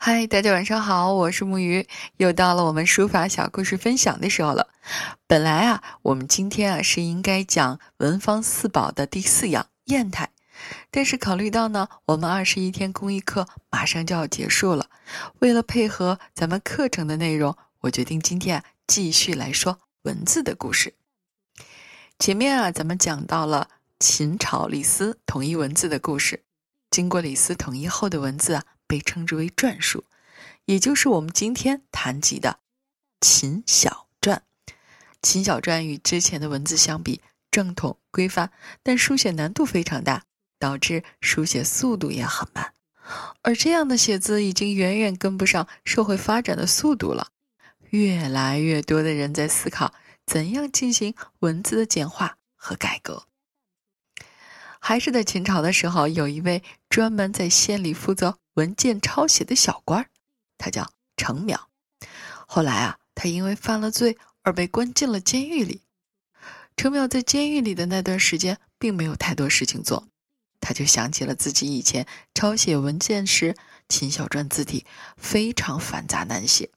嗨，大家晚上好，我是木鱼，又到了我们书法小故事分享的时候了。本来啊，我们今天啊是应该讲文房四宝的第四样砚台，但是考虑到呢，我们二十一天公益课马上就要结束了，为了配合咱们课程的内容，我决定今天啊继续来说文字的故事。前面啊，咱们讲到了秦朝李斯统一文字的故事，经过李斯统一后的文字啊。被称之为篆书，也就是我们今天谈及的秦小篆。秦小篆与之前的文字相比，正统规范，但书写难度非常大，导致书写速度也很慢。而这样的写字已经远远跟不上社会发展的速度了。越来越多的人在思考怎样进行文字的简化和改革。还是在秦朝的时候，有一位专门在县里负责。文件抄写的小官儿，他叫程淼。后来啊，他因为犯了罪而被关进了监狱里。程淼在监狱里的那段时间，并没有太多事情做，他就想起了自己以前抄写文件时，秦小篆字体非常繁杂难写，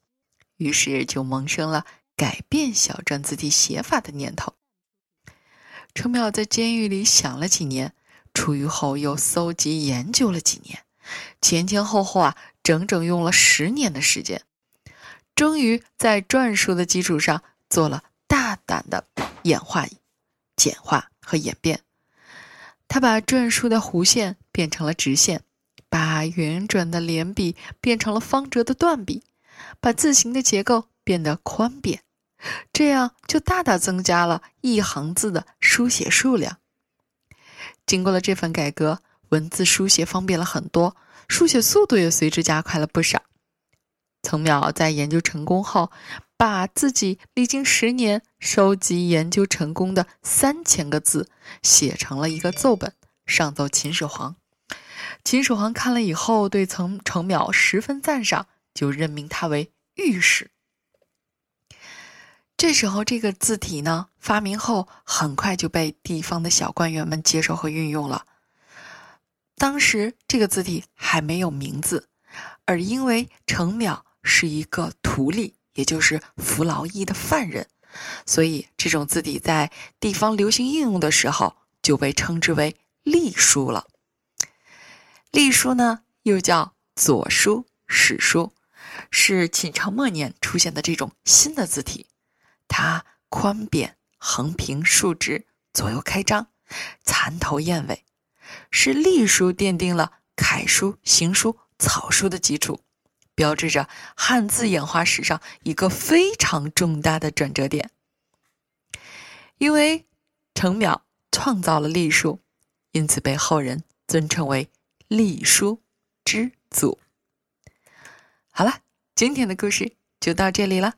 于是就萌生了改变小篆字体写法的念头。程淼在监狱里想了几年，出狱后又搜集研究了几年。前前后后啊，整整用了十年的时间，终于在篆书的基础上做了大胆的演化、简化和演变。他把篆书的弧线变成了直线，把圆转的连笔变成了方折的断笔，把字形的结构变得宽扁，这样就大大增加了一行字的书写数量。经过了这份改革。文字书写方便了很多，书写速度也随之加快了不少。曾淼在研究成功后，把自己历经十年收集研究成功的三千个字写成了一个奏本，上奏秦始皇。秦始皇看了以后，对曾程淼十分赞赏，就任命他为御史。这时候，这个字体呢发明后，很快就被地方的小官员们接受和运用了。当时这个字体还没有名字，而因为程淼是一个徒隶，也就是服劳役的犯人，所以这种字体在地方流行应用的时候就被称之为隶书了。隶书呢，又叫左书、史书，是秦朝末年出现的这种新的字体。它宽扁、横平、竖直，左右开张，蚕头燕尾。是隶书奠定了楷书、行书、草书的基础，标志着汉字演化史上一个非常重大的转折点。因为程邈创造了隶书，因此被后人尊称为隶书之祖。好了，今天的故事就到这里了。